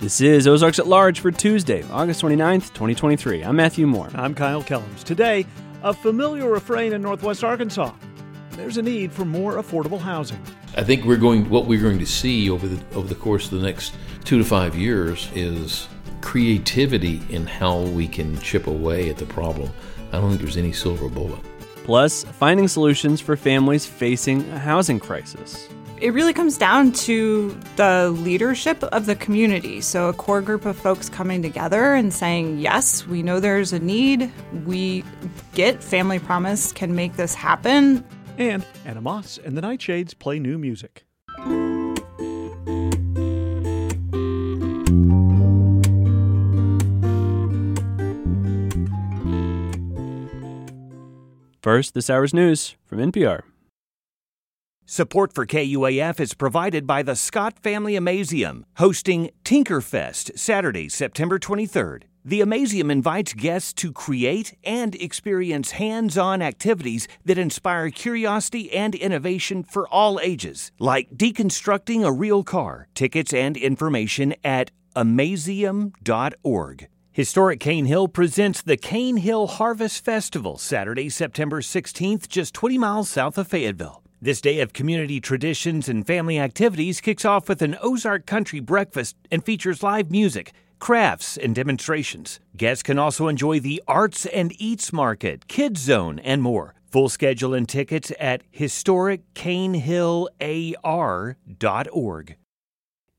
This is Ozarks at Large for Tuesday, August 29th, 2023. I'm Matthew Moore. I'm Kyle Kellums. Today, a familiar refrain in Northwest Arkansas. There's a need for more affordable housing. I think we're going what we're going to see over the over the course of the next 2 to 5 years is creativity in how we can chip away at the problem. I don't think there's any silver bullet. Plus, finding solutions for families facing a housing crisis it really comes down to the leadership of the community. So, a core group of folks coming together and saying, Yes, we know there's a need. We get Family Promise can make this happen. And Anna Moss and the Nightshades play new music. First, this hour's news from NPR. Support for KUAF is provided by the Scott Family Amazeum, hosting Tinkerfest Saturday, September 23rd. The Amazeum invites guests to create and experience hands on activities that inspire curiosity and innovation for all ages, like deconstructing a real car. Tickets and information at amazeum.org. Historic Cane Hill presents the Cane Hill Harvest Festival Saturday, September 16th, just 20 miles south of Fayetteville. This day of community traditions and family activities kicks off with an Ozark country breakfast and features live music, crafts, and demonstrations. Guests can also enjoy the Arts and Eats Market, Kids Zone, and more. Full schedule and tickets at historiccanehillar.org.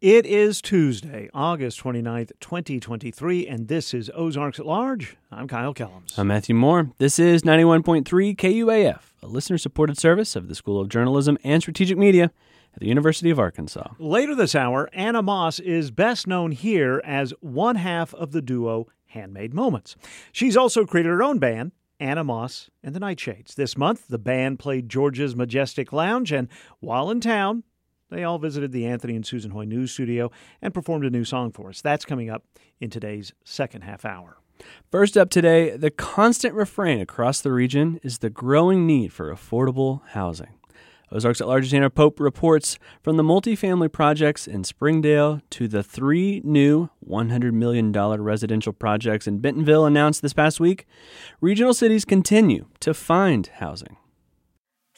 It is Tuesday, August 29th, 2023, and this is Ozarks at Large. I'm Kyle Kellums. I'm Matthew Moore. This is 91.3 KUAF, a listener supported service of the School of Journalism and Strategic Media at the University of Arkansas. Later this hour, Anna Moss is best known here as one half of the duo Handmade Moments. She's also created her own band, Anna Moss and the Nightshades. This month, the band played George's Majestic Lounge, and while in town, they all visited the Anthony and Susan Hoy News Studio and performed a new song for us. That's coming up in today's second half hour. First up today, the constant refrain across the region is the growing need for affordable housing. Ozarks at Large Tanner Pope reports from the multifamily projects in Springdale to the three new $100 million residential projects in Bentonville announced this past week, regional cities continue to find housing.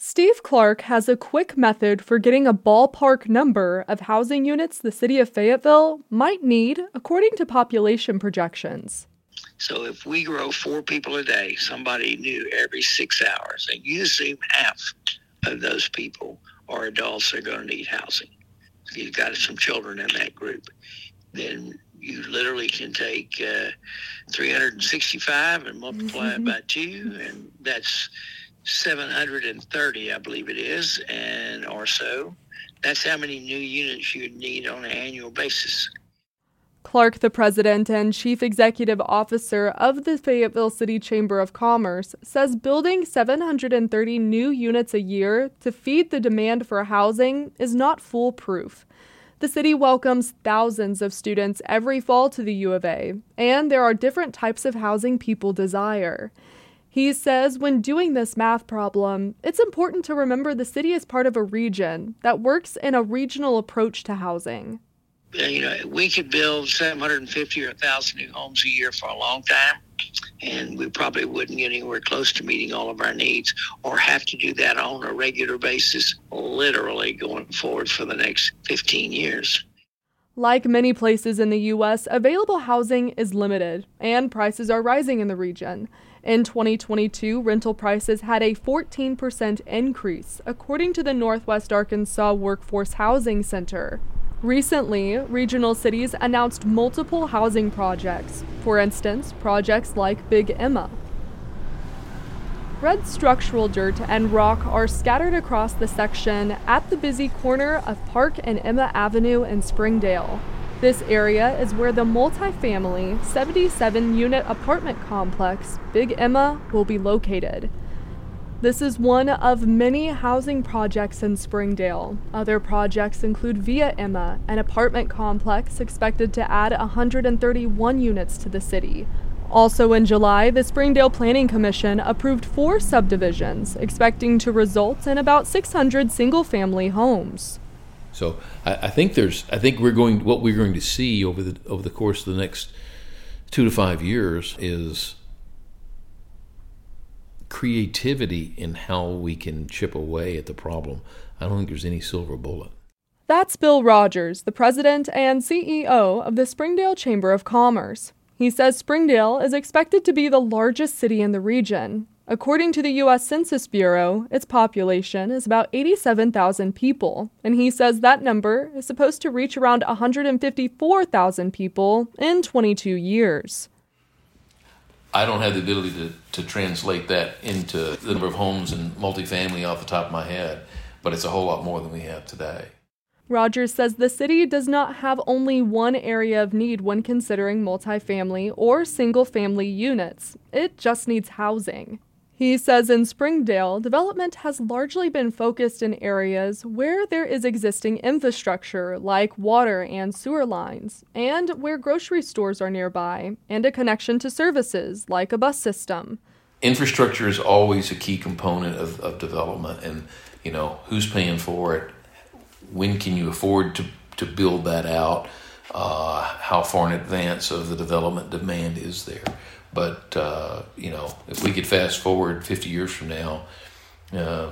Steve Clark has a quick method for getting a ballpark number of housing units the city of Fayetteville might need according to population projections. So if we grow four people a day, somebody new every six hours, and you assume half of those people are adults that are going to need housing. If you've got some children in that group, then you literally can take uh, 365 and multiply mm-hmm. it by two, and that's 730, I believe it is, and or so. That's how many new units you would need on an annual basis. Clark, the president and chief executive officer of the Fayetteville City Chamber of Commerce, says building 730 new units a year to feed the demand for housing is not foolproof. The city welcomes thousands of students every fall to the U of A, and there are different types of housing people desire. He says when doing this math problem, it's important to remember the city is part of a region that works in a regional approach to housing. You know, we could build 750 or 1,000 new homes a year for a long time, and we probably wouldn't get anywhere close to meeting all of our needs or have to do that on a regular basis, literally going forward for the next 15 years. Like many places in the U.S., available housing is limited, and prices are rising in the region. In 2022, rental prices had a 14% increase, according to the Northwest Arkansas Workforce Housing Center. Recently, regional cities announced multiple housing projects, for instance, projects like Big Emma. Red structural dirt and rock are scattered across the section at the busy corner of Park and Emma Avenue in Springdale. This area is where the multi-family 77 unit apartment complex Big Emma will be located. This is one of many housing projects in Springdale. Other projects include Via Emma, an apartment complex expected to add 131 units to the city. Also in July, the Springdale Planning Commission approved four subdivisions, expecting to result in about 600 single family homes. So I, I, think there's I think we're going what we're going to see over the over the course of the next two to five years is creativity in how we can chip away at the problem. I don't think there's any silver bullet. That's Bill Rogers, the president and CEO of the Springdale Chamber of Commerce. He says Springdale is expected to be the largest city in the region. According to the U.S. Census Bureau, its population is about 87,000 people, and he says that number is supposed to reach around 154,000 people in 22 years. I don't have the ability to, to translate that into the number of homes and multifamily off the top of my head, but it's a whole lot more than we have today. Rogers says the city does not have only one area of need when considering multifamily or single family units, it just needs housing. He says in Springdale, development has largely been focused in areas where there is existing infrastructure like water and sewer lines, and where grocery stores are nearby, and a connection to services like a bus system. Infrastructure is always a key component of, of development, and you know who's paying for it when can you afford to, to build that out? Uh, how far in advance of the development demand is there? But uh, you know, if we could fast forward 50 years from now, uh,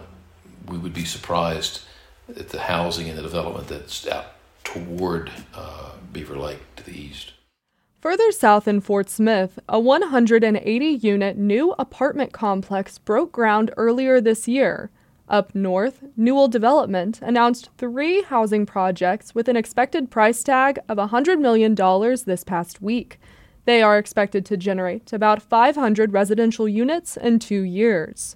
we would be surprised at the housing and the development that's out toward uh, Beaver Lake to the east. Further south in Fort Smith, a 180 unit new apartment complex broke ground earlier this year. Up north, Newell Development announced three housing projects with an expected price tag of $100 million this past week. They are expected to generate about 500 residential units in two years.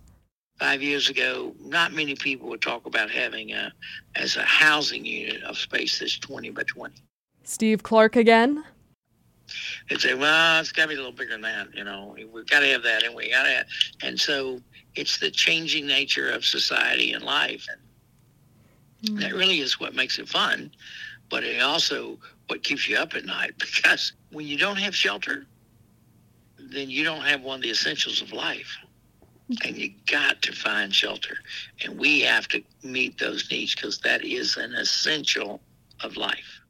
Five years ago, not many people would talk about having a, as a housing unit of space that's 20 by 20. Steve Clark again. They'd say, well, it's got to be a little bigger than that. You know, we've got to have that, and we got to. have... And so it's the changing nature of society and life. And mm-hmm. that really is what makes it fun. But it also what keeps you up at night because when you don't have shelter, then you don't have one of the essentials of life. And you got to find shelter. And we have to meet those needs because that is an essential of life.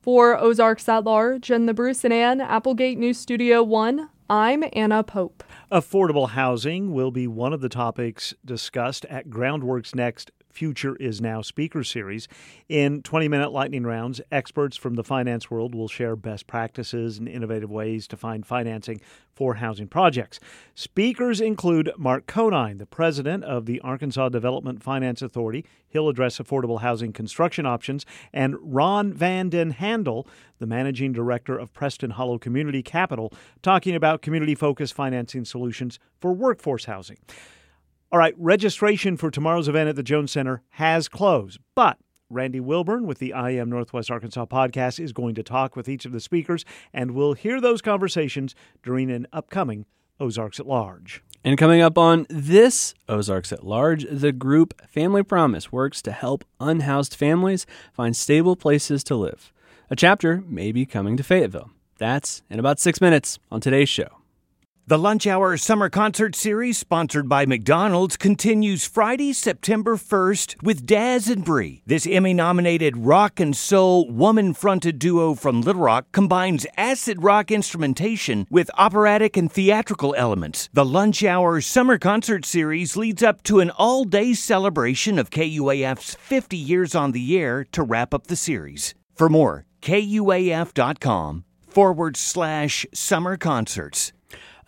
For Ozarks at Large and the Bruce and Ann Applegate News Studio 1, I'm Anna Pope. Affordable housing will be one of the topics discussed at Groundwork's next Future is Now speaker series. In 20 minute lightning rounds, experts from the finance world will share best practices and innovative ways to find financing for housing projects. Speakers include Mark Conine, the president of the Arkansas Development Finance Authority. He'll address affordable housing construction options, and Ron Van Den Handel, the managing director of Preston Hollow Community Capital, talking about community focused financing solutions for workforce housing. All right, registration for tomorrow's event at the Jones Center has closed, but Randy Wilburn with the I Am Northwest Arkansas podcast is going to talk with each of the speakers, and we'll hear those conversations during an upcoming Ozarks at Large. And coming up on this Ozarks at Large, the group Family Promise works to help unhoused families find stable places to live. A chapter may be coming to Fayetteville. That's in about six minutes on today's show. The Lunch Hour Summer Concert Series, sponsored by McDonald's, continues Friday, September 1st with Dazz and Brie. This Emmy nominated rock and soul woman fronted duo from Little Rock combines acid rock instrumentation with operatic and theatrical elements. The Lunch Hour Summer Concert Series leads up to an all day celebration of KUAF's 50 years on the air to wrap up the series. For more, KUAF.com forward slash summer concerts.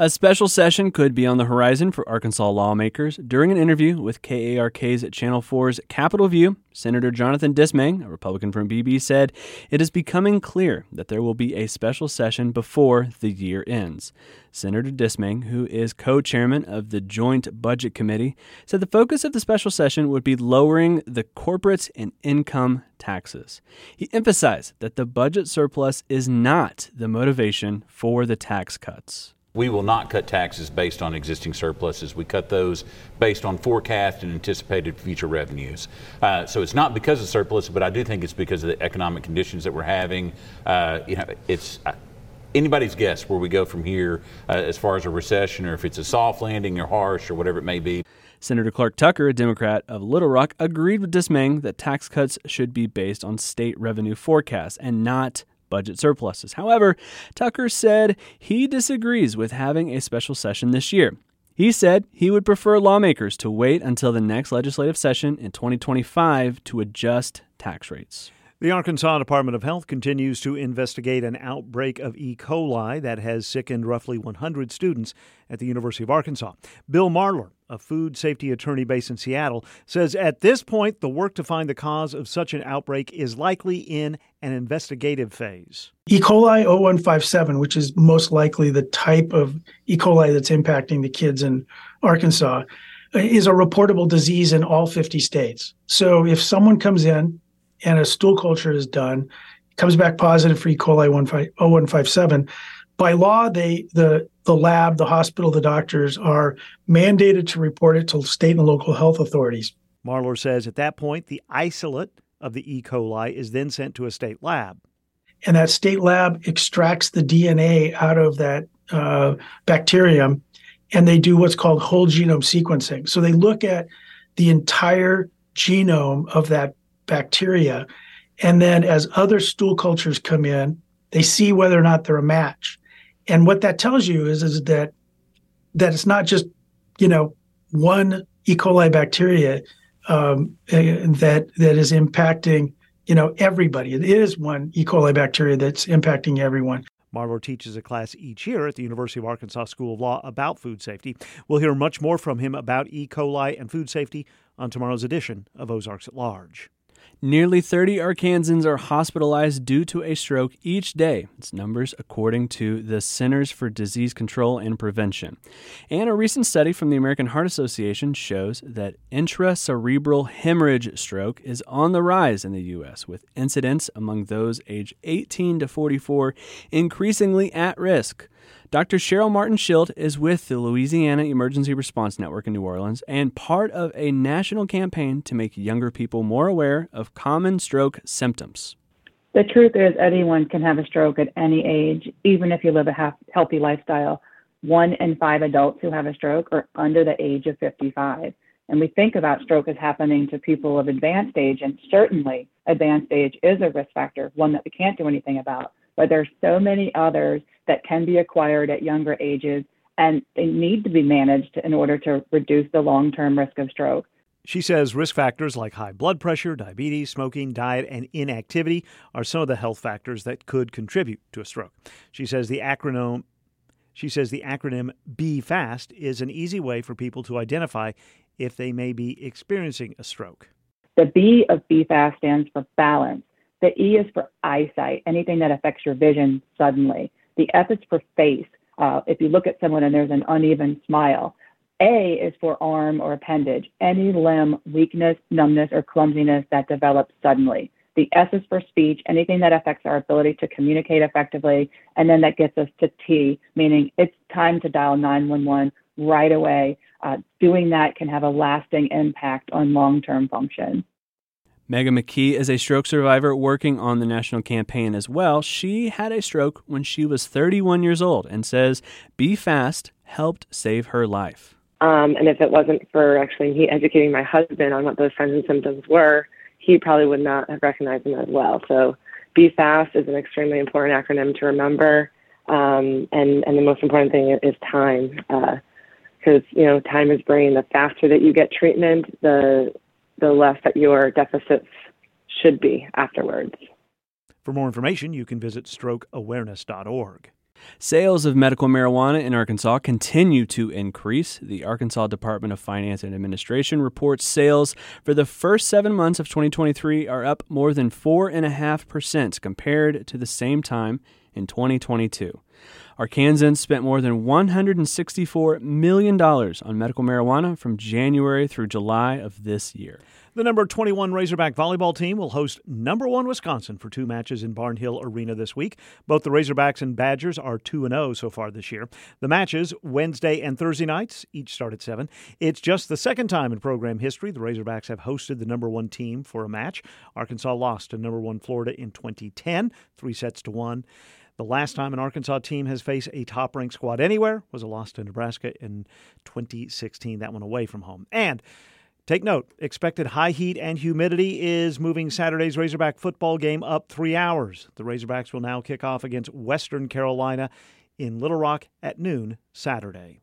A special session could be on the horizon for Arkansas lawmakers. During an interview with KARK's Channel 4's Capitol View, Senator Jonathan Dismang, a Republican from Beebe, said it is becoming clear that there will be a special session before the year ends. Senator Dismang, who is co chairman of the Joint Budget Committee, said the focus of the special session would be lowering the corporate and income taxes. He emphasized that the budget surplus is not the motivation for the tax cuts. We will not cut taxes based on existing surpluses. We cut those based on forecast and anticipated future revenues. Uh, so it's not because of surplus, but I do think it's because of the economic conditions that we're having. Uh, you know, it's uh, anybody's guess where we go from here uh, as far as a recession or if it's a soft landing or harsh or whatever it may be. Senator Clark Tucker, a Democrat of Little Rock, agreed with Dismang that tax cuts should be based on state revenue forecasts and not budget surpluses. However, Tucker said he disagrees with having a special session this year. He said he would prefer lawmakers to wait until the next legislative session in 2025 to adjust tax rates. The Arkansas Department of Health continues to investigate an outbreak of E. coli that has sickened roughly 100 students at the University of Arkansas. Bill Marler, a food safety attorney based in Seattle, says at this point the work to find the cause of such an outbreak is likely in an investigative phase. E. coli O157, which is most likely the type of E. coli that's impacting the kids in Arkansas, is a reportable disease in all 50 states. So if someone comes in and a stool culture is done, comes back positive for E. coli O157, by law, they the the lab, the hospital, the doctors are mandated to report it to state and local health authorities. Marler says at that point, the isolate of the E. coli is then sent to a state lab. And that state lab extracts the DNA out of that uh, bacterium and they do what's called whole genome sequencing. So they look at the entire genome of that bacteria. And then as other stool cultures come in, they see whether or not they're a match. And what that tells you is, is that that it's not just, you know, one E. coli bacteria um, that that is impacting, you know, everybody. It is one E. coli bacteria that's impacting everyone. Marler teaches a class each year at the University of Arkansas School of Law about food safety. We'll hear much more from him about E. coli and food safety on tomorrow's edition of Ozarks at Large. Nearly 30 Arkansans are hospitalized due to a stroke each day. It's numbers according to the Centers for Disease Control and Prevention. And a recent study from the American Heart Association shows that intracerebral hemorrhage stroke is on the rise in the U.S., with incidence among those aged 18 to 44 increasingly at risk. Dr. Sheryl Martin Schild is with the Louisiana Emergency Response Network in New Orleans and part of a national campaign to make younger people more aware of common stroke symptoms. The truth is, anyone can have a stroke at any age, even if you live a healthy lifestyle. One in five adults who have a stroke are under the age of 55. And we think about stroke as happening to people of advanced age, and certainly advanced age is a risk factor, one that we can't do anything about but there's so many others that can be acquired at younger ages and they need to be managed in order to reduce the long-term risk of stroke. She says risk factors like high blood pressure, diabetes, smoking, diet, and inactivity are some of the health factors that could contribute to a stroke. She says the acronym she says the acronym BE-FAST is an easy way for people to identify if they may be experiencing a stroke. The B of BE-FAST stands for balance. The E is for eyesight, anything that affects your vision suddenly. The F is for face. Uh, if you look at someone and there's an uneven smile. A is for arm or appendage, any limb weakness, numbness, or clumsiness that develops suddenly. The S is for speech, anything that affects our ability to communicate effectively. And then that gets us to T, meaning it's time to dial 911 right away. Uh, doing that can have a lasting impact on long term function. Megan McKee is a stroke survivor working on the national campaign as well. She had a stroke when she was 31 years old and says BE-FAST helped save her life. Um, and if it wasn't for actually he educating my husband on what those signs and symptoms were, he probably would not have recognized them as well. So BE-FAST is an extremely important acronym to remember. Um, and, and the most important thing is time. Because, uh, you know, time is brain. The faster that you get treatment, the the less that your deficits should be afterwards. For more information, you can visit strokeawareness.org. Sales of medical marijuana in Arkansas continue to increase. The Arkansas Department of Finance and Administration reports sales for the first seven months of 2023 are up more than 4.5% compared to the same time in 2022. Arkansans spent more than $164 million on medical marijuana from January through July of this year. The number 21 Razorback volleyball team will host number 1 Wisconsin for two matches in Barnhill Arena this week. Both the Razorbacks and Badgers are 2 0 so far this year. The matches, Wednesday and Thursday nights, each start at 7. It's just the second time in program history the Razorbacks have hosted the number 1 team for a match. Arkansas lost to number 1 Florida in 2010, 3 sets to 1. The last time an Arkansas team has faced a top ranked squad anywhere was a loss to Nebraska in 2016, that one away from home. And Take note, expected high heat and humidity is moving Saturday's Razorback football game up three hours. The Razorbacks will now kick off against Western Carolina in Little Rock at noon Saturday.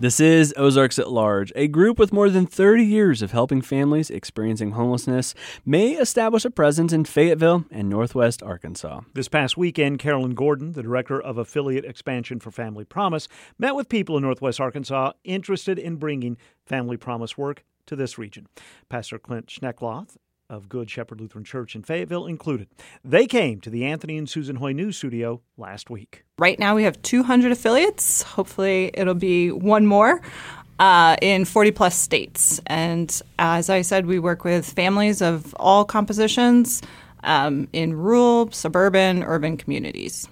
This is Ozarks at Large. A group with more than 30 years of helping families experiencing homelessness may establish a presence in Fayetteville and Northwest Arkansas. This past weekend, Carolyn Gordon, the director of affiliate expansion for Family Promise, met with people in Northwest Arkansas interested in bringing Family Promise work to this region. Pastor Clint Schnekloth of Good Shepherd Lutheran Church in Fayetteville included. They came to the Anthony and Susan Hoy News Studio last week. Right now, we have 200 affiliates. Hopefully, it'll be one more. Uh, in 40 plus states. And as I said, we work with families of all compositions um, in rural, suburban, urban communities.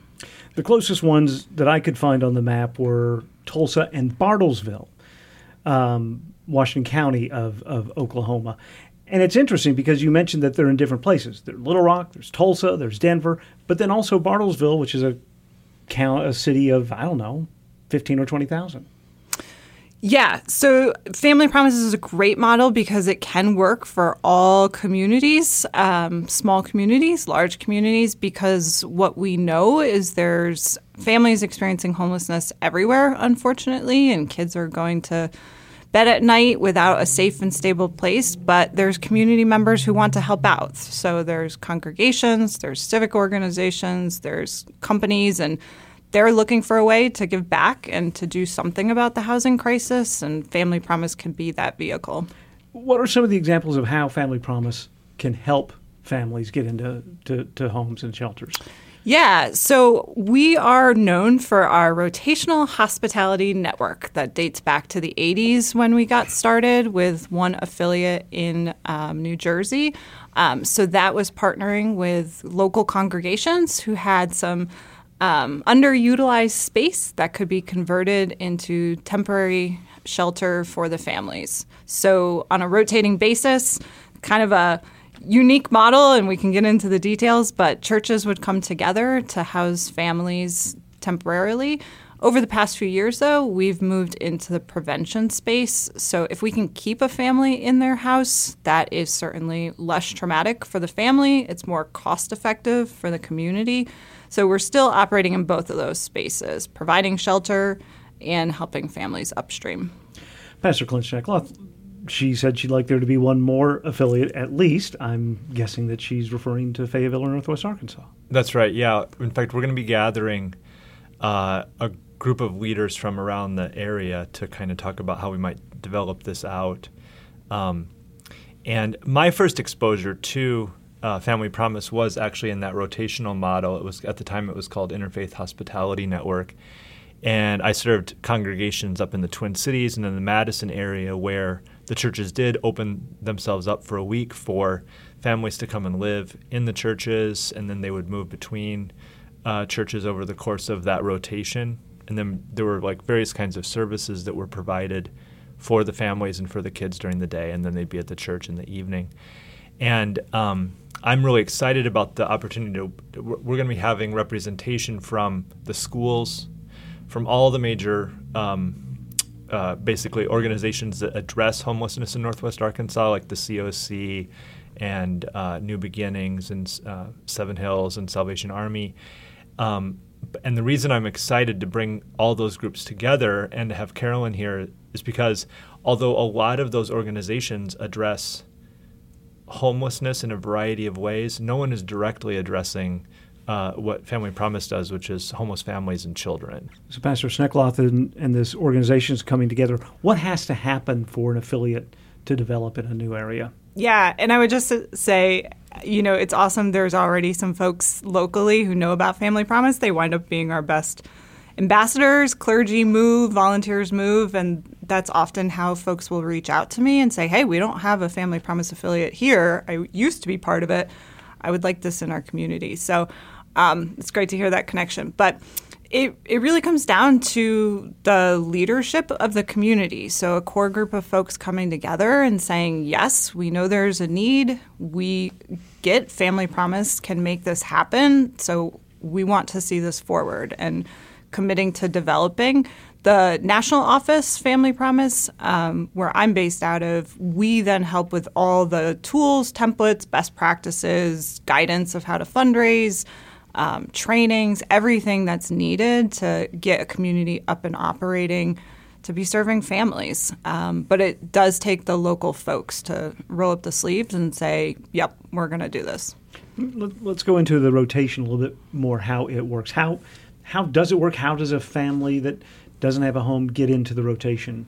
The closest ones that I could find on the map were Tulsa and Bartlesville, um, Washington County of, of Oklahoma. And it's interesting because you mentioned that they're in different places. There's Little Rock, there's Tulsa, there's Denver, but then also Bartlesville, which is a count a city of I don't know, fifteen or twenty thousand. Yeah, so Family Promises is a great model because it can work for all communities, um, small communities, large communities, because what we know is there's families experiencing homelessness everywhere, unfortunately, and kids are going to bed at night without a safe and stable place, but there's community members who want to help out. So there's congregations, there's civic organizations, there's companies, and they're looking for a way to give back and to do something about the housing crisis, and Family Promise can be that vehicle. What are some of the examples of how Family Promise can help families get into to, to homes and shelters? Yeah, so we are known for our rotational hospitality network that dates back to the 80s when we got started with one affiliate in um, New Jersey. Um, so that was partnering with local congregations who had some um, underutilized space that could be converted into temporary shelter for the families. So on a rotating basis, kind of a unique model, and we can get into the details, but churches would come together to house families temporarily. Over the past few years, though, we've moved into the prevention space. So, if we can keep a family in their house, that is certainly less traumatic for the family. It's more cost effective for the community. So, we're still operating in both of those spaces, providing shelter and helping families upstream. Pastor Schnekloth, she said she'd like there to be one more affiliate at least. I'm guessing that she's referring to Fayetteville or Northwest Arkansas. That's right. Yeah. In fact, we're going to be gathering uh, a group of leaders from around the area to kind of talk about how we might develop this out. Um, and my first exposure to uh, Family Promise was actually in that rotational model. It was at the time it was called Interfaith Hospitality Network, and I served congregations up in the Twin Cities and in the Madison area where the churches did open themselves up for a week for families to come and live in the churches, and then they would move between uh, churches over the course of that rotation. And then there were like various kinds of services that were provided for the families and for the kids during the day, and then they'd be at the church in the evening. And um, I'm really excited about the opportunity to. We're going to be having representation from the schools, from all the major um, uh, basically organizations that address homelessness in Northwest Arkansas, like the COC and uh, New Beginnings and uh, Seven Hills and Salvation Army. Um, and the reason I'm excited to bring all those groups together and to have Carolyn here is because although a lot of those organizations address homelessness in a variety of ways, no one is directly addressing uh, what Family Promise does, which is homeless families and children. So, Pastor Schnekloth and, and this organization is coming together. What has to happen for an affiliate to develop in a new area? Yeah, and I would just say, you know, it's awesome. There's already some folks locally who know about Family Promise. They wind up being our best ambassadors, clergy move, volunteers move, and that's often how folks will reach out to me and say, hey, we don't have a Family Promise affiliate here. I used to be part of it. I would like this in our community. So um, it's great to hear that connection. But it, it really comes down to the leadership of the community. So, a core group of folks coming together and saying, yes, we know there's a need. We get Family Promise can make this happen. So, we want to see this forward and committing to developing. The national office, Family Promise, um, where I'm based out of, we then help with all the tools, templates, best practices, guidance of how to fundraise um, trainings, everything that's needed to get a community up and operating to be serving families. Um, but it does take the local folks to roll up the sleeves and say, yep, we're going to do this. Let's go into the rotation a little bit more, how it works. How, how does it work? How does a family that doesn't have a home get into the rotation?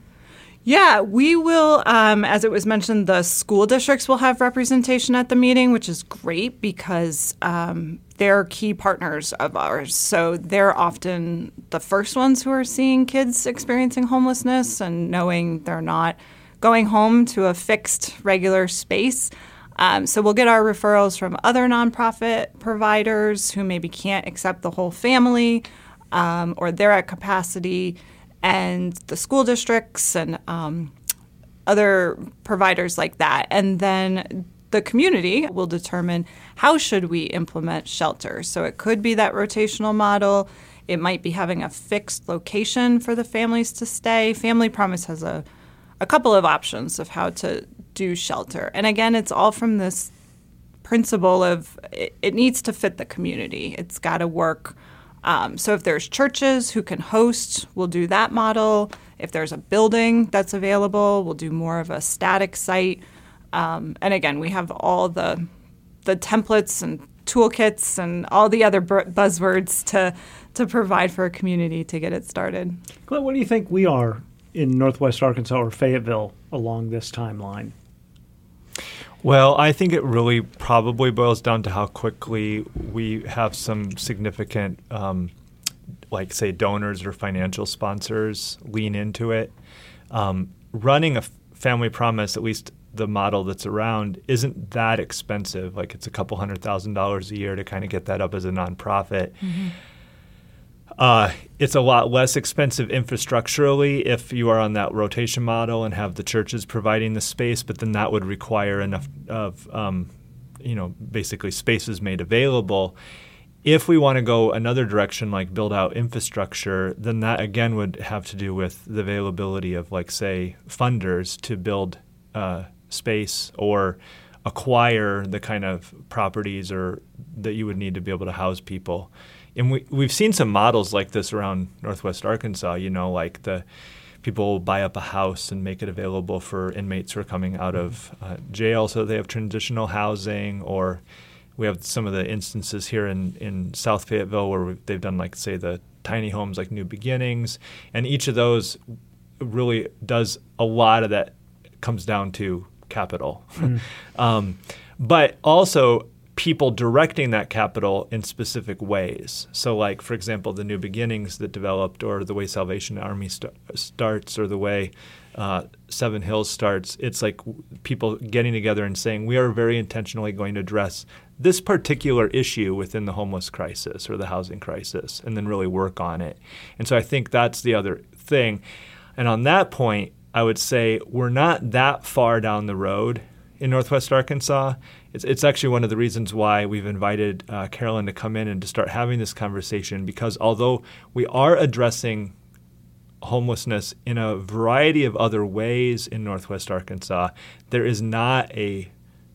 Yeah, we will, um, as it was mentioned, the school districts will have representation at the meeting, which is great because um, they're key partners of ours. So they're often the first ones who are seeing kids experiencing homelessness and knowing they're not going home to a fixed, regular space. Um, so we'll get our referrals from other nonprofit providers who maybe can't accept the whole family um, or they're at capacity and the school districts and um, other providers like that. And then the community will determine how should we implement shelter. So it could be that rotational model. It might be having a fixed location for the families to stay. Family Promise has a, a couple of options of how to do shelter. And again, it's all from this principle of it, it needs to fit the community. It's got to work um, so if there's churches who can host, we'll do that model. If there's a building that's available, we'll do more of a static site. Um, and again, we have all the the templates and toolkits and all the other buzzwords to to provide for a community to get it started. Glenn, what do you think we are in Northwest Arkansas or Fayetteville along this timeline? Well, I think it really probably boils down to how quickly we have some significant, um, like, say, donors or financial sponsors lean into it. Um, running a family promise, at least the model that's around, isn't that expensive. Like, it's a couple hundred thousand dollars a year to kind of get that up as a nonprofit. Mm-hmm. Uh, it's a lot less expensive infrastructurally if you are on that rotation model and have the churches providing the space, but then that would require enough of, um, you know, basically spaces made available. If we want to go another direction, like build out infrastructure, then that again would have to do with the availability of, like, say, funders to build uh, space or acquire the kind of properties or that you would need to be able to house people and we we've seen some models like this around Northwest Arkansas. You know, like the people buy up a house and make it available for inmates who are coming out of uh, jail, so they have transitional housing. Or we have some of the instances here in in South Fayetteville where they've done like say the tiny homes like New Beginnings, and each of those really does a lot of that comes down to capital. Mm. um, but also people directing that capital in specific ways. So, like, for example, the New Beginnings that developed, or the way Salvation Army st- starts, or the way uh, Seven Hills starts, it's like people getting together and saying, we are very intentionally going to address this particular issue within the homeless crisis or the housing crisis, and then really work on it. And so I think that's the other thing. And on that point, I would say we're not that far down the road in Northwest Arkansas it's, it's actually one of the reasons why we've invited uh, Carolyn to come in and to start having this conversation because although we are addressing homelessness in a variety of other ways in Northwest Arkansas, there is not a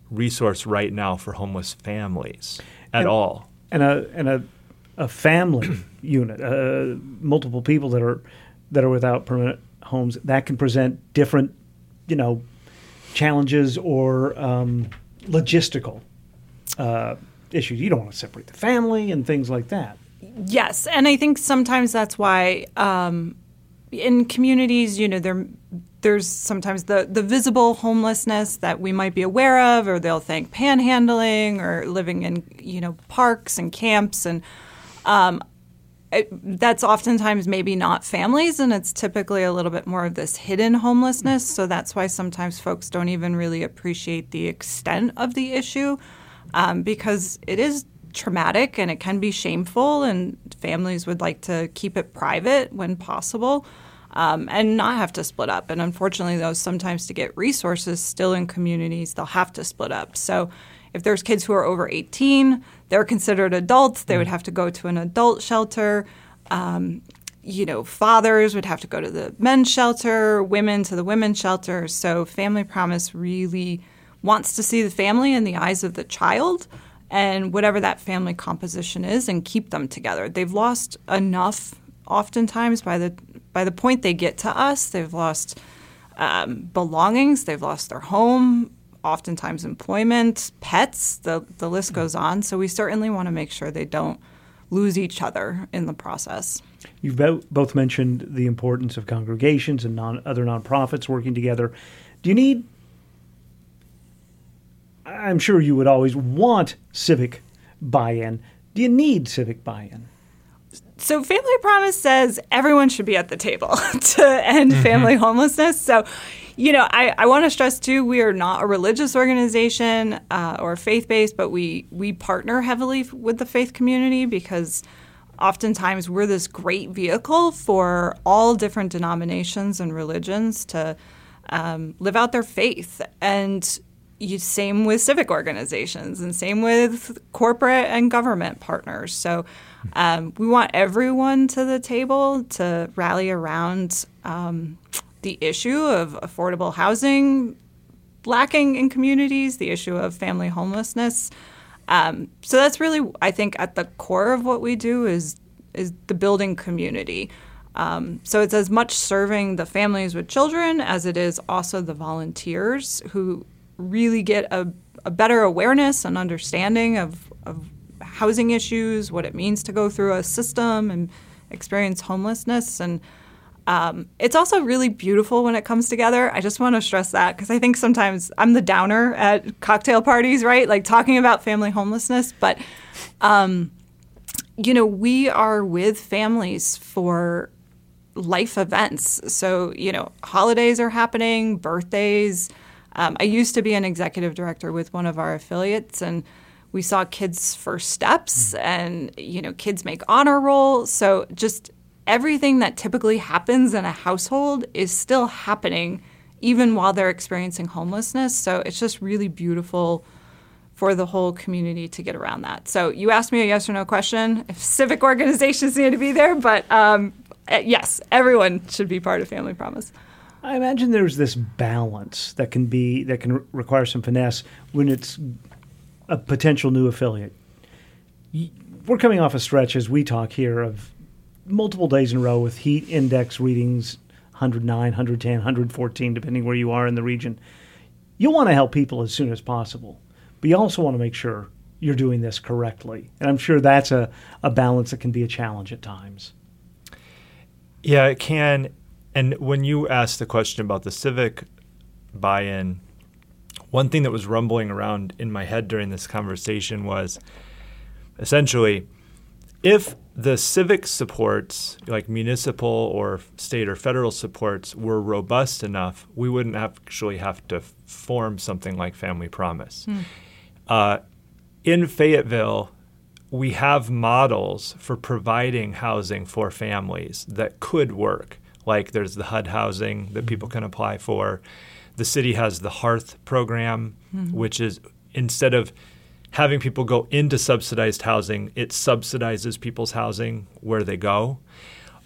resource right now for homeless families at and, all. And a and a, a family unit, uh, multiple people that are that are without permanent homes, that can present different, you know, challenges or um, logistical uh, issues. You don't want to separate the family and things like that. Yes, and I think sometimes that's why um, in communities, you know, there there's sometimes the the visible homelessness that we might be aware of, or they'll think panhandling or living in you know parks and camps and. Um, it, that's oftentimes maybe not families, and it's typically a little bit more of this hidden homelessness. So that's why sometimes folks don't even really appreciate the extent of the issue um, because it is traumatic and it can be shameful, and families would like to keep it private when possible. Um, and not have to split up. And unfortunately, though, sometimes to get resources still in communities, they'll have to split up. So if there's kids who are over 18, they're considered adults. They would have to go to an adult shelter. Um, you know, fathers would have to go to the men's shelter, women to the women's shelter. So Family Promise really wants to see the family in the eyes of the child and whatever that family composition is and keep them together. They've lost enough oftentimes by the by the point they get to us, they've lost um, belongings, they've lost their home, oftentimes employment, pets, the, the list goes on. So we certainly want to make sure they don't lose each other in the process. You've both mentioned the importance of congregations and non, other nonprofits working together. Do you need, I'm sure you would always want civic buy in. Do you need civic buy in? So, Family Promise says everyone should be at the table to end mm-hmm. family homelessness. So, you know, I, I want to stress too, we are not a religious organization uh, or faith based, but we, we partner heavily with the faith community because oftentimes we're this great vehicle for all different denominations and religions to um, live out their faith. And you, same with civic organizations and same with corporate and government partners. So um, we want everyone to the table to rally around um, the issue of affordable housing lacking in communities, the issue of family homelessness. Um, so that's really, I think, at the core of what we do is is the building community. Um, so it's as much serving the families with children as it is also the volunteers who really get a, a better awareness and understanding of, of housing issues, what it means to go through a system and experience homelessness. And um, it's also really beautiful when it comes together. I just want to stress that because I think sometimes I'm the downer at cocktail parties, right? Like talking about family homelessness. But, um, you know, we are with families for life events. So, you know, holidays are happening, birthdays. Um, I used to be an executive director with one of our affiliates, and we saw kids' first steps, mm. and you know, kids make honor roll. So just everything that typically happens in a household is still happening, even while they're experiencing homelessness. So it's just really beautiful for the whole community to get around that. So you asked me a yes or no question if civic organizations need to be there, but um, eh, yes, everyone should be part of Family Promise. I imagine there's this balance that can be that can require some finesse when it's a potential new affiliate. We're coming off a stretch as we talk here of multiple days in a row with heat index readings 109, 110, 114, depending where you are in the region. You'll want to help people as soon as possible, but you also want to make sure you're doing this correctly. And I'm sure that's a, a balance that can be a challenge at times. Yeah, it can. And when you asked the question about the civic buy in, one thing that was rumbling around in my head during this conversation was essentially if the civic supports, like municipal or state or federal supports, were robust enough, we wouldn't actually have to form something like Family Promise. Hmm. Uh, in Fayetteville, we have models for providing housing for families that could work like there's the HUD housing that people can apply for. The city has the Hearth program, mm-hmm. which is instead of having people go into subsidized housing, it subsidizes people's housing where they go.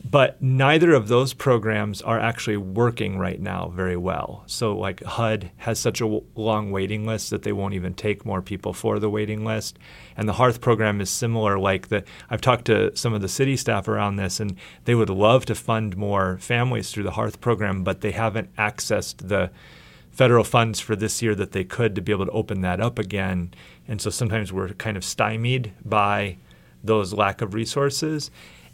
But neither of those programs are actually working right now very well. So, like HUD has such a w- long waiting list that they won't even take more people for the waiting list. And the Hearth program is similar. Like the, I've talked to some of the city staff around this, and they would love to fund more families through the Hearth program, but they haven't accessed the federal funds for this year that they could to be able to open that up again. And so sometimes we're kind of stymied by those lack of resources.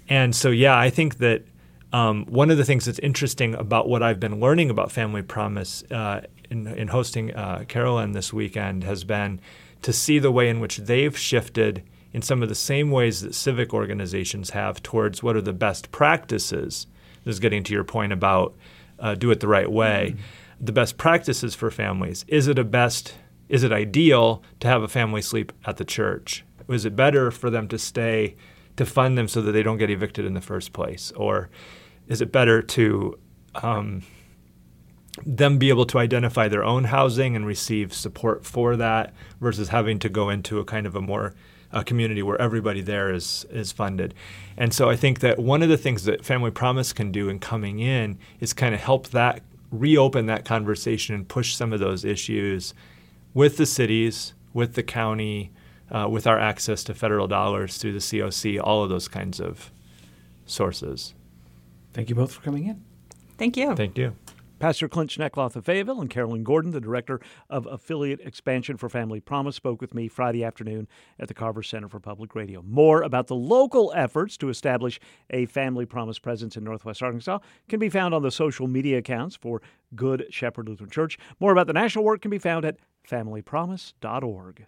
And so, yeah, I think that um, one of the things that's interesting about what I've been learning about Family Promise uh, in, in, hosting uh, Carolyn this weekend has been to see the way in which they've shifted in some of the same ways that civic organizations have towards what are the best practices. This is getting to your point about uh, do it the right way. Mm-hmm. The best practices for families. Is it a best? Is it ideal to have a family sleep at the church? Is it better for them to stay to fund them so that they don't get evicted in the first place, or is it better to um, them be able to identify their own housing and receive support for that versus having to go into a kind of a more a community where everybody there is is funded. And so I think that one of the things that Family Promise can do in coming in is kind of help that reopen that conversation and push some of those issues with the cities, with the county, uh, with our access to federal dollars through the COC, all of those kinds of sources. Thank you both for coming in. Thank you. Thank you. Pastor Clint Schnekloth of Fayetteville and Carolyn Gordon, the director of affiliate expansion for Family Promise, spoke with me Friday afternoon at the Carver Center for Public Radio. More about the local efforts to establish a Family Promise presence in Northwest Arkansas can be found on the social media accounts for Good Shepherd Lutheran Church. More about the national work can be found at familypromise.org.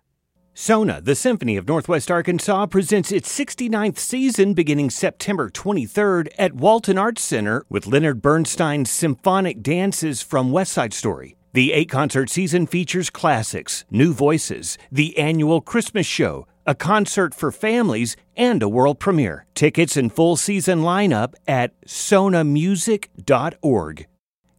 Sona, the Symphony of Northwest Arkansas, presents its 69th season beginning September 23rd at Walton Arts Center with Leonard Bernstein's symphonic dances from West Side Story. The eight concert season features classics, new voices, the annual Christmas show, a concert for families, and a world premiere. Tickets and full season lineup at sonamusic.org.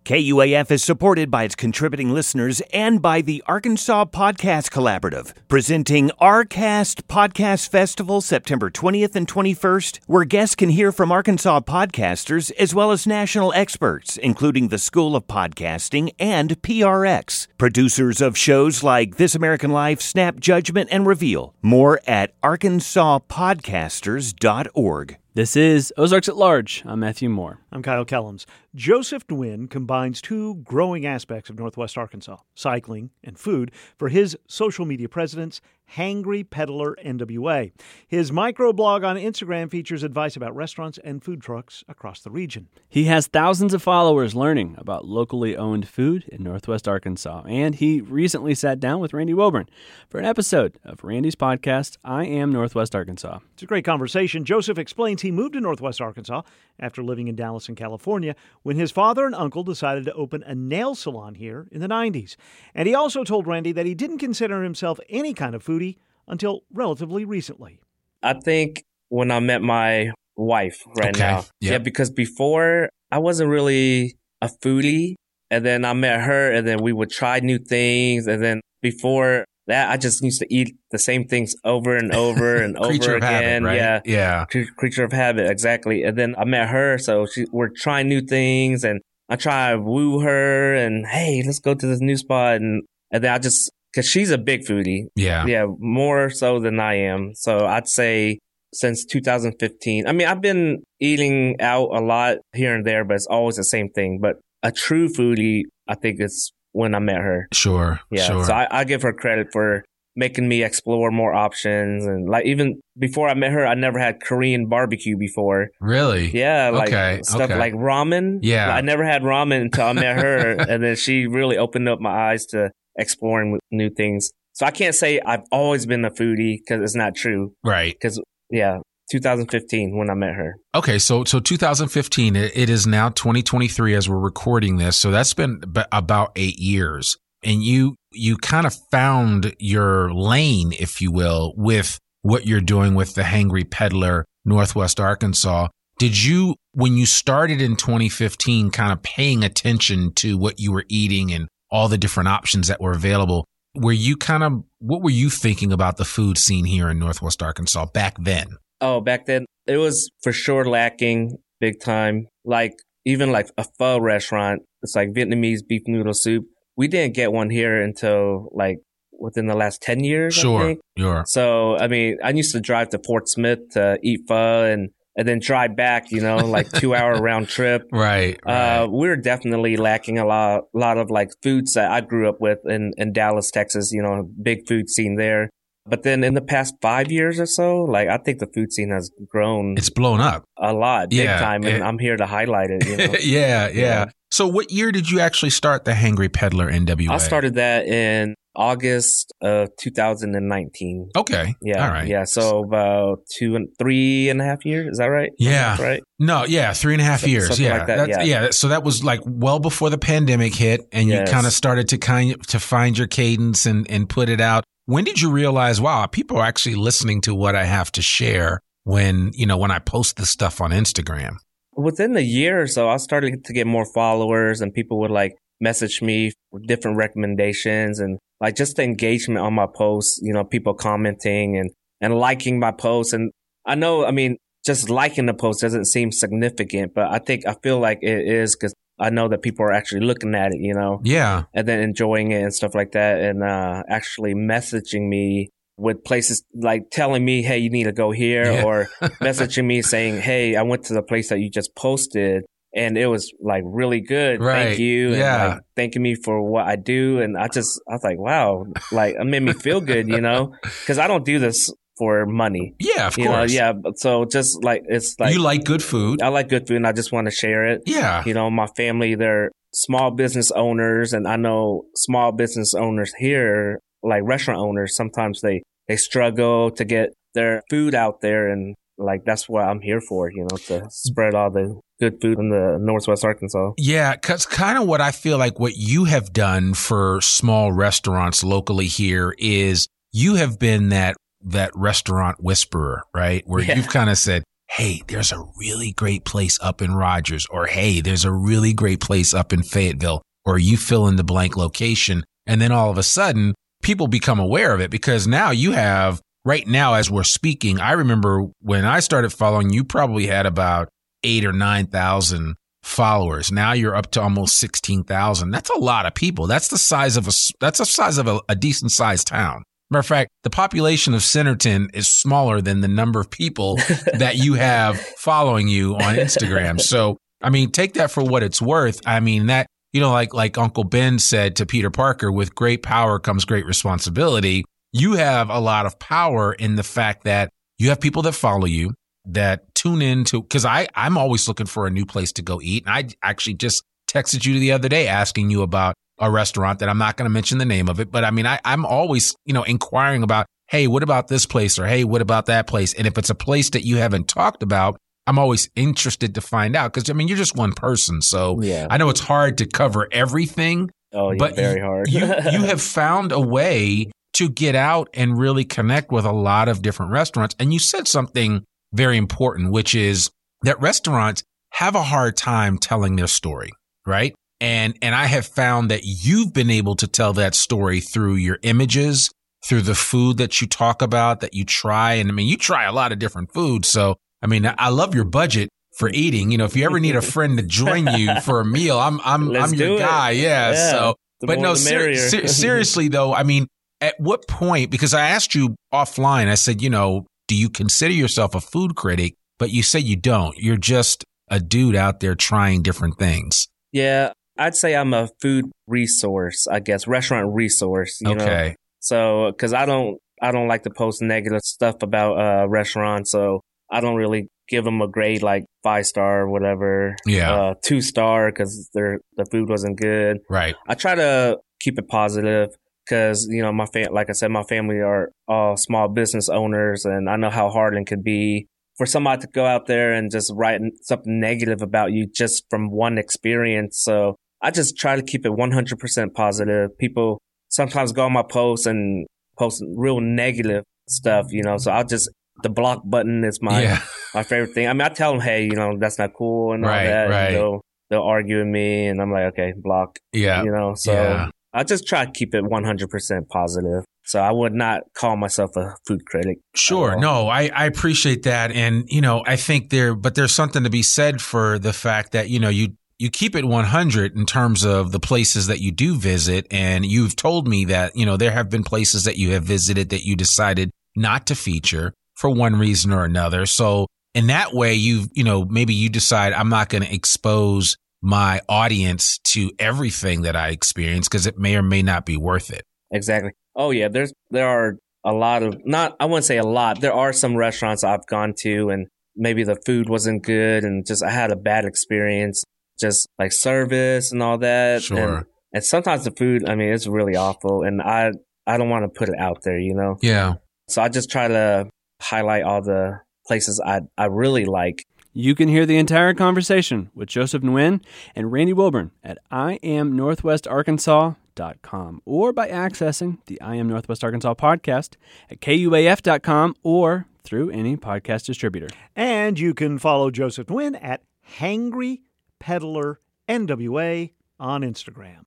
KUAF is supported by its contributing listeners and by the Arkansas Podcast Collaborative, presenting ARCAST Podcast Festival September 20th and 21st, where guests can hear from Arkansas podcasters as well as national experts, including the School of Podcasting and PRX, producers of shows like This American Life, Snap Judgment, and Reveal. More at arkansaspodcasters.org. This is Ozarks at Large. I'm Matthew Moore. I'm Kyle Kellums. Joseph Nguyen combines two growing aspects of Northwest Arkansas, cycling and food, for his social media presidents, Hangry Peddler NWA. His microblog on Instagram features advice about restaurants and food trucks across the region. He has thousands of followers learning about locally owned food in Northwest Arkansas, and he recently sat down with Randy Wilburn for an episode of Randy's podcast, I Am Northwest Arkansas. It's a great conversation. Joseph explains he moved to Northwest Arkansas after living in Dallas and California when his father and uncle decided to open a nail salon here in the 90s. And he also told Randy that he didn't consider himself any kind of foodie until relatively recently. I think when I met my wife right Okay, now. yep. Yeah, because before I wasn't really a foodie. And then I met her and then we would try new things. And then before that, I just used to eat the same things over and over and over Creature of habit, again. right? Yeah. Yeah. Cre- Creature of habit. Exactly. And then I met her. So she, we're trying new things and I try to woo her and, Hey, let's go to this new spot. And, and then I just, cause she's a big foodie. Yeah. Yeah. More so than I am. So I'd say since 2015. I mean, I've been eating out a lot here and there, but it's always the same thing. But a true foodie, I think it's when I met her. Sure. Yeah. Sure. So I, I give her credit for making me explore more options. And like even before I met her, I never had Korean barbecue before. really? Yeah. Like Okay, stuff okay. like ramen. Yeah. I never had ramen until I met her. and then she really opened up my eyes to exploring new things. So I can't say I've always been a foodie because it's not true. Right. Because, yeah, 2015 when I met her. Okay, so so 2015. It, it is now 2023 as we're recording this. So that's been b- about eight years, and you you kind of found your lane, if you will, with what you're doing with the Hangry Peddler, Northwest Arkansas. Did you, when you started in 2015, kind of paying attention to what you were eating and all the different options that were available? Were you kind of what were you thinking about the food scene here in Northwest Arkansas back then? Oh, back then it was for sure lacking big time. Like even like a pho restaurant, it's like Vietnamese beef noodle soup. We didn't get one here until like within the last 10 years. I Sure, think. sure. So, I mean, I used to drive to Fort Smith to eat pho and, and then drive back, you know, like two hour round trip. Right. Uh, we're definitely lacking a lot, lot of like foods that I grew up with in, in Dallas, Texas, you know, big food scene there. But then in the past five years or so, like I think the food scene has grown. It's blown up a lot, big Yeah, time, and it- I'm here to highlight it. You know? yeah, yeah, Yeah. So, what year did you actually start the Hangry Peddler NWA? I started that in August of 2019. Okay. Yeah. All right. Yeah. So about two and three and a half years. Is that right? Yeah. Right. No, yeah, three and a half So- years. Yeah, like that, That's- yeah. So that was like well before the pandemic hit, and Yes. you kind of started to kind of to find your cadence and and put it out. When did you realize, wow, people are actually listening to what I have to share? When you know when I post this stuff on Instagram. Within a year or so, I started to get more followers, and people would like message me with different recommendations and like just the engagement on my posts. You know, people commenting and and liking my posts. And I know, I mean, just liking the post doesn't seem significant, but I think I feel like it is because I know that people are actually looking at it. You know, Yeah. and then enjoying it and stuff like that, and uh, actually messaging me with places like telling me, "Hey, you need to go here," Yeah. or messaging me saying, "Hey, I went to the place that you just posted." And it was like really good. Right. Thank you. And Yeah. like thanking me for what I do. And I just, I was like, wow, like it made me feel good, you know, because I don't do this for money. Yeah, of you know, course. yeah. So just like, it's like, you like good food. I like good food and I just want to share it. Yeah. You know, my family, they're small business owners and I know small business owners here, like restaurant owners, sometimes they, they struggle to get their food out there and like that's what I'm here for, you know, to mm. spread all the good food in the Northwest Arkansas. Yeah, because kind of what I feel like what you have done for small restaurants locally here is you have been that that restaurant whisperer, right? Where Yeah. you've kind of said, "Hey, there's a really great place up in Rogers," or "Hey, there's a really great place up in Fayetteville," or you fill in the blank location, and then all of a sudden, people become aware of it because now you have right now as we're speaking. I remember when I started following you, probably had about eight or nine thousand followers. Now you're up to almost sixteen thousand. That's a lot of people. That's the size of a, that's the size of a, a decent sized town. Matter of fact, the population of Centerton is smaller than the number of people that you have following you on Instagram. So, I mean, take that for what it's worth. I mean, that, you know, like, like Uncle Ben said to Peter Parker, with great power comes great responsibility. You have a lot of power in the fact that you have people that follow you that tune in to, cause I, I'm always looking for a new place to go eat. And I actually just texted you the other day asking you about a restaurant that I'm not going to mention the name of it, but I mean, I, I'm always, you know, inquiring about, hey, what about this place? Or hey, what about that place? And if it's a place that you haven't talked about, I'm always interested to find out because I mean, you're just one person. So Yeah. I know it's hard to cover everything, Oh, yeah, but very hard. you, you have found a way to get out and really connect with a lot of different restaurants. And you said something very important, which is that restaurants have a hard time telling their story, right? And and I have found that you've been able to tell that story through your images, through the food that you talk about, that you try. And I mean, you try a lot of different foods. So I mean, I- love your budget for eating. You know, if you ever need a friend to join you for a meal, I'm I'm Let's I'm your guy. Yeah. Yeah. So, The but no, ser- ser- seriously though, I mean, at what point? Because I asked you offline, I said, you know, do you consider yourself a food critic? But you say you don't. You're just a dude out there trying different things. Yeah, I'd say I'm a food resource, I guess, restaurant resource. You Okay. Know? So, because I don't, I don't like to post negative stuff about uh, restaurants, so I don't really give them a grade like five star or whatever. Yeah. Uh, two star because their the food wasn't good. Right. I try to keep it positive because you know my fam- like I said, my family are all small business owners, and I know how hard it could be for somebody to go out there and just write something negative about you just from one experience. So I just try to keep it 100% positive. People sometimes go on my posts and post real negative stuff, you know. So I'll just the block button is my Yeah. my favorite thing. I mean, I tell them, hey, you know, that's not cool and all Right, that. and they'll they'll argue with me, and I'm like, okay, block. Yeah. You know, so Yeah. I just try to keep it 100% positive. So I would not call myself a food critic. Sure. No, I, I appreciate that. And, you know, I think there, but there's something to be said for the fact that, you know, you, you keep it 100 in terms of the places that you do visit. And you've told me that, you know, there have been places that you have visited that you decided not to feature for one reason or another. So in that way, you've, you know, maybe you decide I'm not going to expose my audience to everything that I experience because it may or may not be worth it. Exactly. Oh yeah, there's there are a lot of not I wouldn't say a lot. There are some restaurants I've gone to and maybe the food wasn't good and just I had a bad experience, just like service and all that. Sure. And, and sometimes the food, I mean, it's really awful. And I I don't want to put it out there, you know? Yeah. So I just try to highlight all the places I, I really like. You can hear the entire conversation with Joseph Nguyen and Randy Wilburn at iamnorthwestarkansas.com or by accessing the I Am Northwest Arkansas podcast at kuaf.com or through any podcast distributor. And you can follow Joseph Nguyen at Hangry Peddler NWA on Instagram.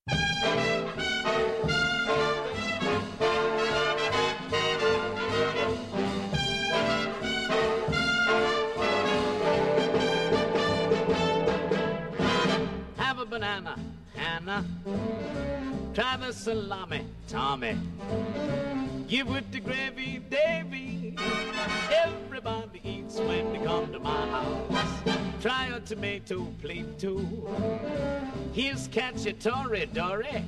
Try the salami, Tommy. Give it to gravy, Davy. Everybody eats when they come to my house. Try a tomato plate too. Here's cacciatore, Dory.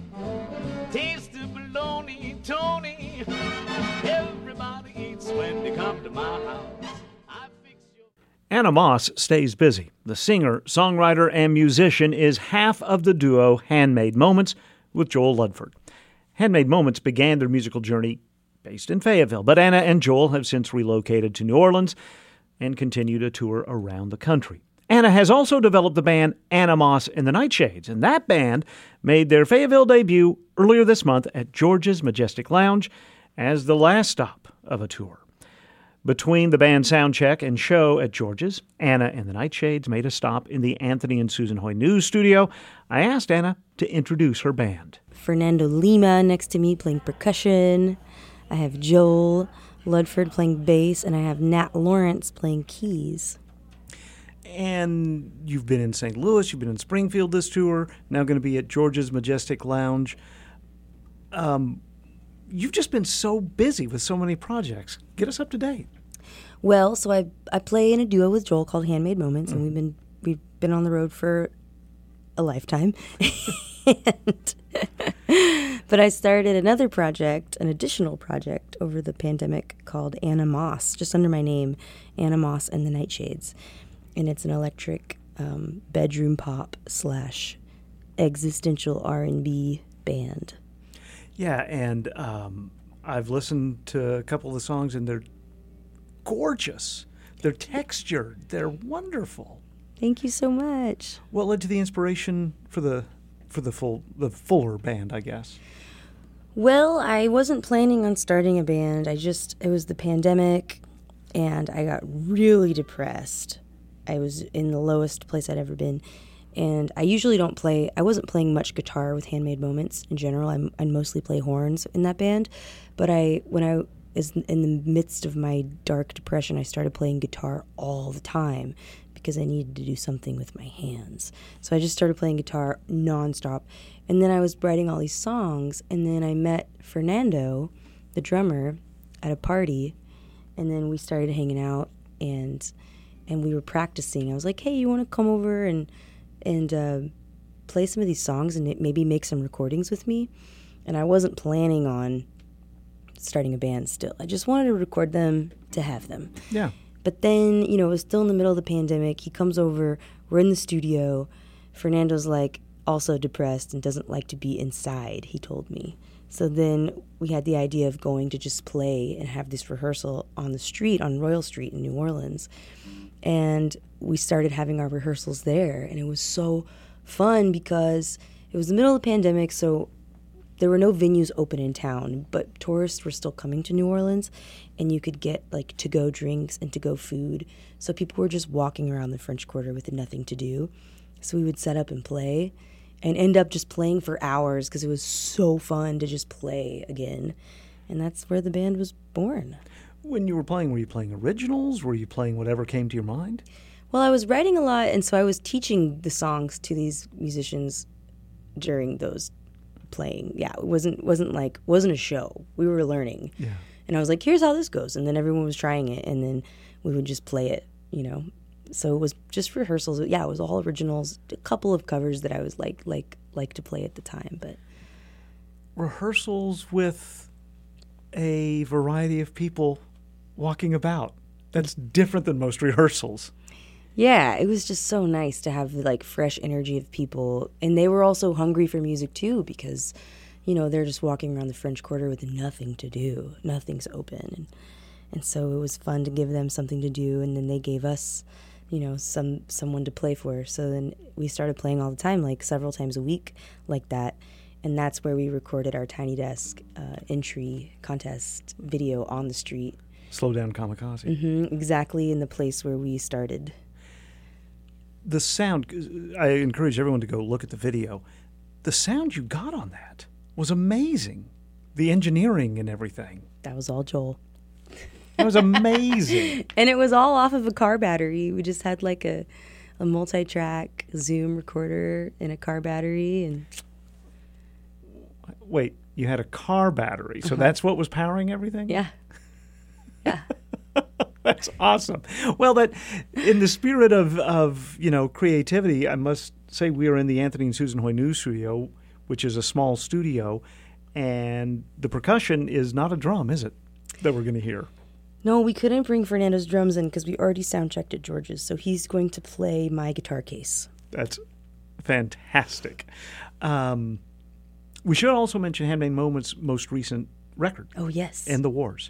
Taste the bologna, Tony. Everybody eats when they come to my house. Anna Moss stays busy. The singer, songwriter, and musician is half of the duo Handmade Moments with Joel Ludford. Handmade Moments began their musical journey based in Fayetteville, but Anna and Joel have since relocated to New Orleans and continue to tour around the country. Anna has also developed the band Anna Moss and the Nightshades, and that band made their Fayetteville debut earlier this month at George's Majestic Lounge as the last stop of a tour. Between the band soundcheck and show at George's, Anna and the Nightshades made a stop in the Anthony and Susan Hoy News studio. I asked Anna to introduce her band. Fernando Lima next to me playing percussion. I have Joel Ludford playing bass, and I have Nat Lawrence playing keys. And you've been in St. Louis, you've been in Springfield this tour, now going to be at George's Majestic Lounge. Um, you've just been so busy with so many projects. Get us up to date. Well, so I I play in a duo with Joel called Handmade Moments, and we've been we've been on the road for a lifetime. but I started another project, an additional project over the pandemic called Anna Moss, just under my name, Anna Moss and the Nightshades, and it's an electric um, bedroom pop slash existential R and B band. Yeah, and um, I've listened to a couple of the songs, and they're gorgeous. They're textured. They're wonderful. Thank you so much. What led to the inspiration for the for the full the fuller band? I guess. Well, I wasn't planning on starting a band. I just it was the pandemic, and I got really depressed. I was in the lowest place I'd ever been, and I usually don't play. I wasn't playing much guitar with Handmade Moments in general. I'm, I mostly play horns in that band, but I when I was in the midst of my dark depression, I started playing guitar all the time because I needed to do something with my hands. So I just started playing guitar nonstop, and then I was writing all these songs, and then I met Fernando, the drummer, at a party, and then we started hanging out and and we were practicing. I was like, "Hey, you want to come over and and uh, play some of these songs and maybe make some recordings with me?" And I wasn't planning on starting a band still. I just wanted to record them to have them. Yeah. But then, you know, it was still in the middle of the pandemic. He comes over, we're in the studio. Fernando's like also depressed and doesn't like to be inside, he told me. So then we had the idea of going to just play and have this rehearsal on the street, on Royal Street in New Orleans. And we started having our rehearsals there. And it was so fun because it was the middle of the pandemic. So there were no venues open in town, but tourists were still coming to New Orleans. And you could get like to go drinks and to go food. So people were just walking around the French Quarter with nothing to do. So we would set up and play and end up just playing for hours because it was so fun to just play again. And that's where the band was born. When you were playing, were you playing originals? Were you playing whatever came to your mind? Well, I was writing a lot, and so I was teaching the songs to these musicians during those playing. Yeah, it wasn't wasn't like wasn't a show. We were learning. Yeah. And I was like, "Here's how this goes," and then everyone was trying it, and then we would just play it. You know, so it was just rehearsals. Yeah, it was all originals. A couple of covers that I was like like like to play at the time, but rehearsals with a variety of people walking about. That's different than most rehearsals. Yeah, it was just so nice to have like fresh energy of people, and they were also hungry for music too because, you know, they're just walking around the French Quarter with nothing to do. Nothing's open. And, and so it was fun to give them something to do. And then they gave us, you know, some someone to play for. So then we started playing all the time, like several times a week, like that. And that's where we recorded our Tiny Desk uh, entry contest video on the street. Slow down kamikaze. hmm exactly in the place where we started. The sound, I encourage everyone to go look at the video. The sound you got on that was amazing. The engineering and everything. That was all Joel. That was amazing. and it was all off of a car battery. We just had like a, a multi track Zoom recorder and a car battery. And Wait, you had a car battery, so Uh-huh. that's what was powering everything? Yeah. Yeah. That's awesome. Well, that in the spirit of, of you know creativity, I must say we are in the Anthony and Susan Hoy News Studio, which is a small studio, and the percussion is not a drum, is it? That we're going to hear. No, we couldn't bring Fernando's drums in because we already sound checked at George's. So he's going to play my guitar case. That's fantastic. Um, we should also mention Handmade Moments' most recent record. Oh, yes. End the Wars.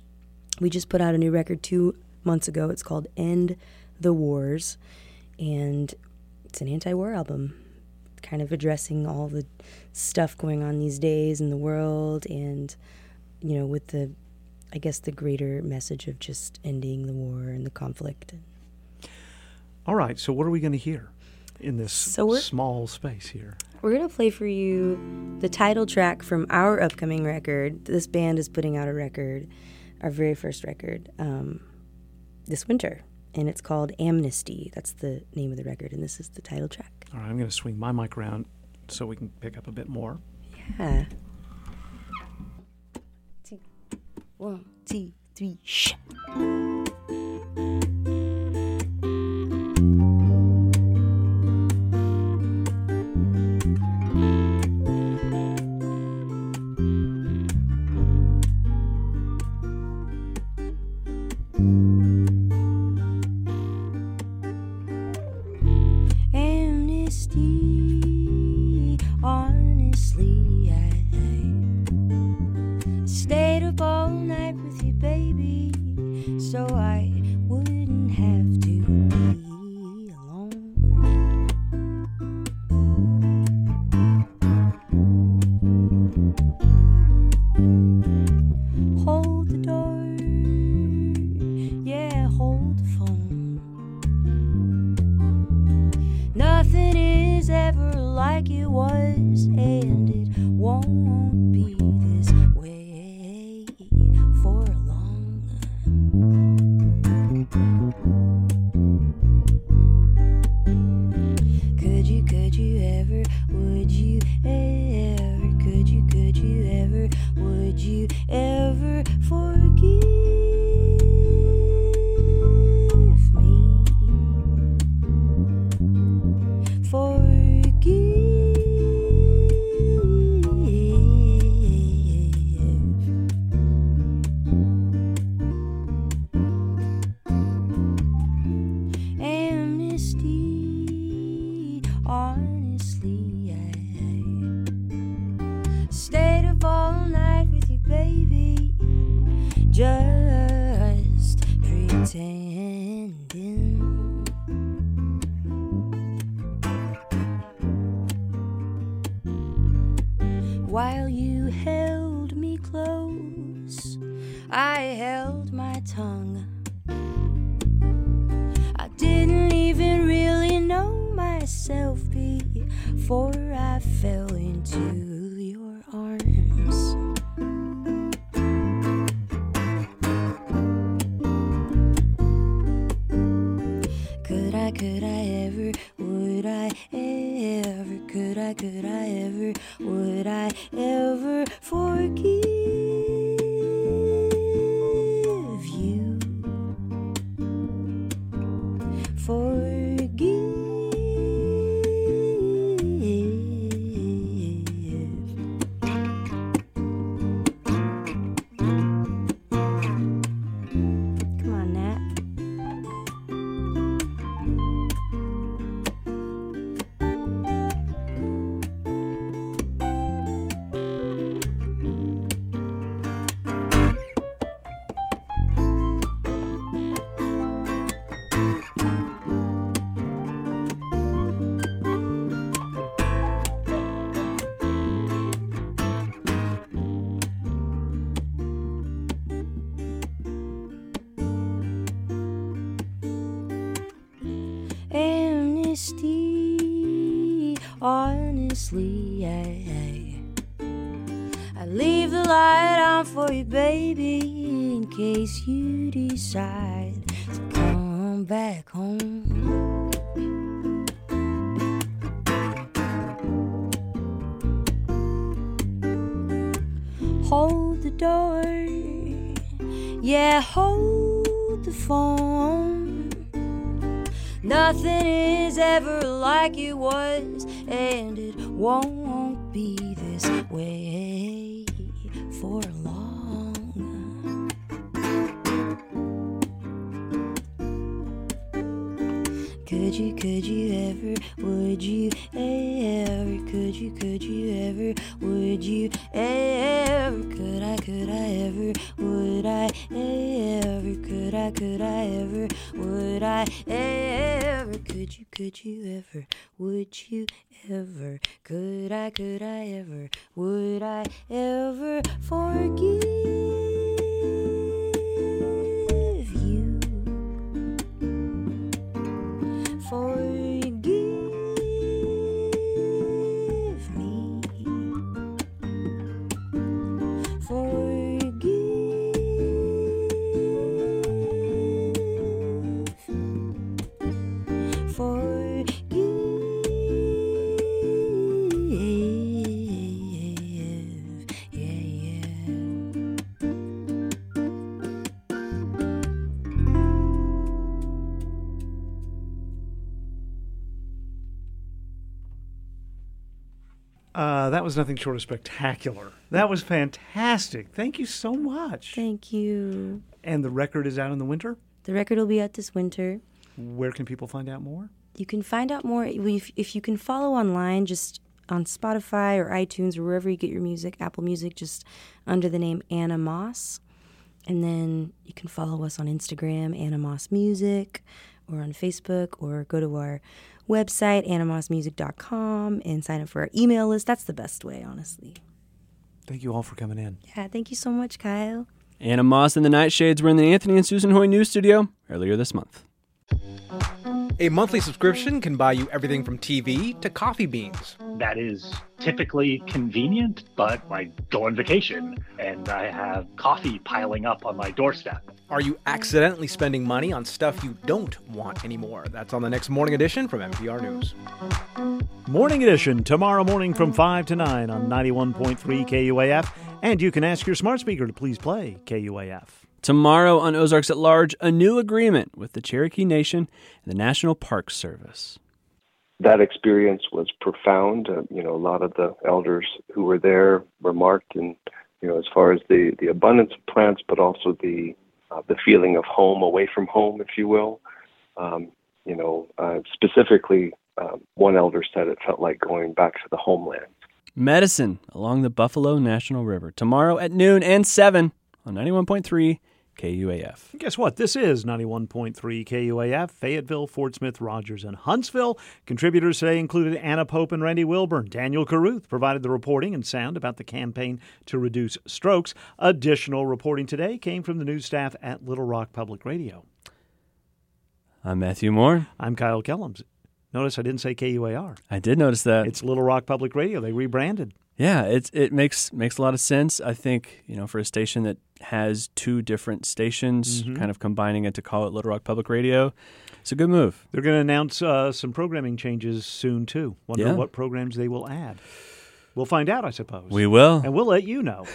We just put out a new record two months ago. It's called End the Wars. And it's an anti war album, kind of addressing all the stuff going on these days in the world and, you know, with the, I guess, the greater message of just ending the war and the conflict. All right, so what are we going to hear in this So small space here? We're going to play for you the title track from our upcoming record. This band is putting out a record, our very first record, um, this winter. And it's called Amnesty. That's the name of the record. And this is the title track. All right, I'm going to swing my mic around so we can pick up a bit more. Yeah. Two, one, two, three, sh. Honestly. I, I leave the light on for you, baby, in case you decide to come back home. Hold the door, yeah, hold the phone. Nothing is ever like it was, and it won't that was nothing short of spectacular. That was fantastic. Thank you so much. Thank you. And the record is out in the winter. The record will be out this winter. Where can people find out more? You can find out more if, if you can follow online, just on Spotify or iTunes or wherever you get your music, Apple Music, just under the name Anna Moss. And then you can follow us on Instagram, Anna Moss Music, or on Facebook, or go to our website, annamossmusic.com, and sign up for our email list. That's the best way, honestly. Thank you all for coming in. Yeah, thank you so much, Kyle. Anna Moss and the Nightshades were in the Anthony and Susan Hoy News Studio earlier this month. A monthly subscription can buy you everything from TV to coffee beans. That is typically convenient, but I go on vacation and I have coffee piling up on my doorstep. Are you accidentally spending money on stuff you don't want anymore? That's on the next morning edition from NPR News. Morning edition tomorrow morning from 5 to 9 on 91.3 KUAF. And you can ask your smart speaker to please play KUAF. Tomorrow on Ozarks at Large, a new agreement with the Cherokee Nation and the National Park Service. that experience was profound. Uh, you know, a lot of the elders who were there remarked, and you know, as far as the the abundance of plants, but also the uh, the feeling of home away from home, if you will. Um, you know, uh, specifically, um, one elder said it felt like going back to the homeland. Medicine along the Buffalo National River. Tomorrow at noon and 7 on 91.3 KUAF. Guess what? This is 91.3 KUAF, Fayetteville, Fort Smith, Rogers, and Huntsville. Contributors today included Anna Pope and Randy Wilburn. Daniel Caruth provided the reporting and sound about the campaign to reduce strokes. Additional reporting today came from the news staff at Little Rock Public Radio. I'm Matthew Moore. I'm Kyle Kellums. Notice I didn't say KUAR. I did notice that. It's Little Rock Public Radio. They rebranded. Yeah, it's it makes makes a lot of sense. I think you know for a station that has two different stations, Mhm. kind of combining it to call it Little Rock Public Radio, it's a good move. They're going to announce uh, some programming changes soon, too. Wonder Yeah. what programs they will add. We'll find out, I suppose. We will. And we'll let you know.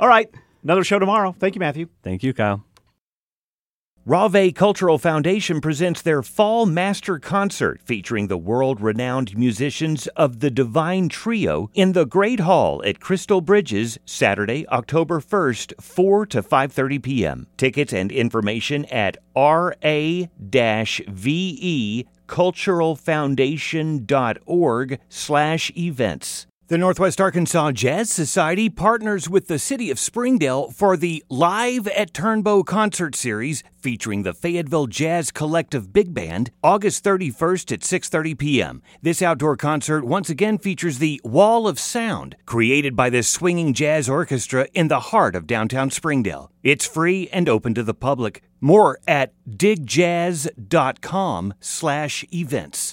All right. Another show tomorrow. Thank you, Matthew. Thank you, Kyle. Rave Cultural Foundation presents their Fall Master Concert featuring the world renowned musicians of the Divine Trio in the Great Hall at Crystal Bridges, Saturday, October 1st, 4 to 5.30 p.m. Tickets and information at ra-ve culturalfoundation.org slash events. The Northwest Arkansas Jazz Society partners with the City of Springdale for the Live at Turnbow concert series featuring the Fayetteville Jazz Collective Big Band August 31st at 6:30 p.m. This outdoor concert once again features the Wall of Sound created by this swinging jazz orchestra in the heart of downtown Springdale. It's free and open to the public. More at digjazz.com/events.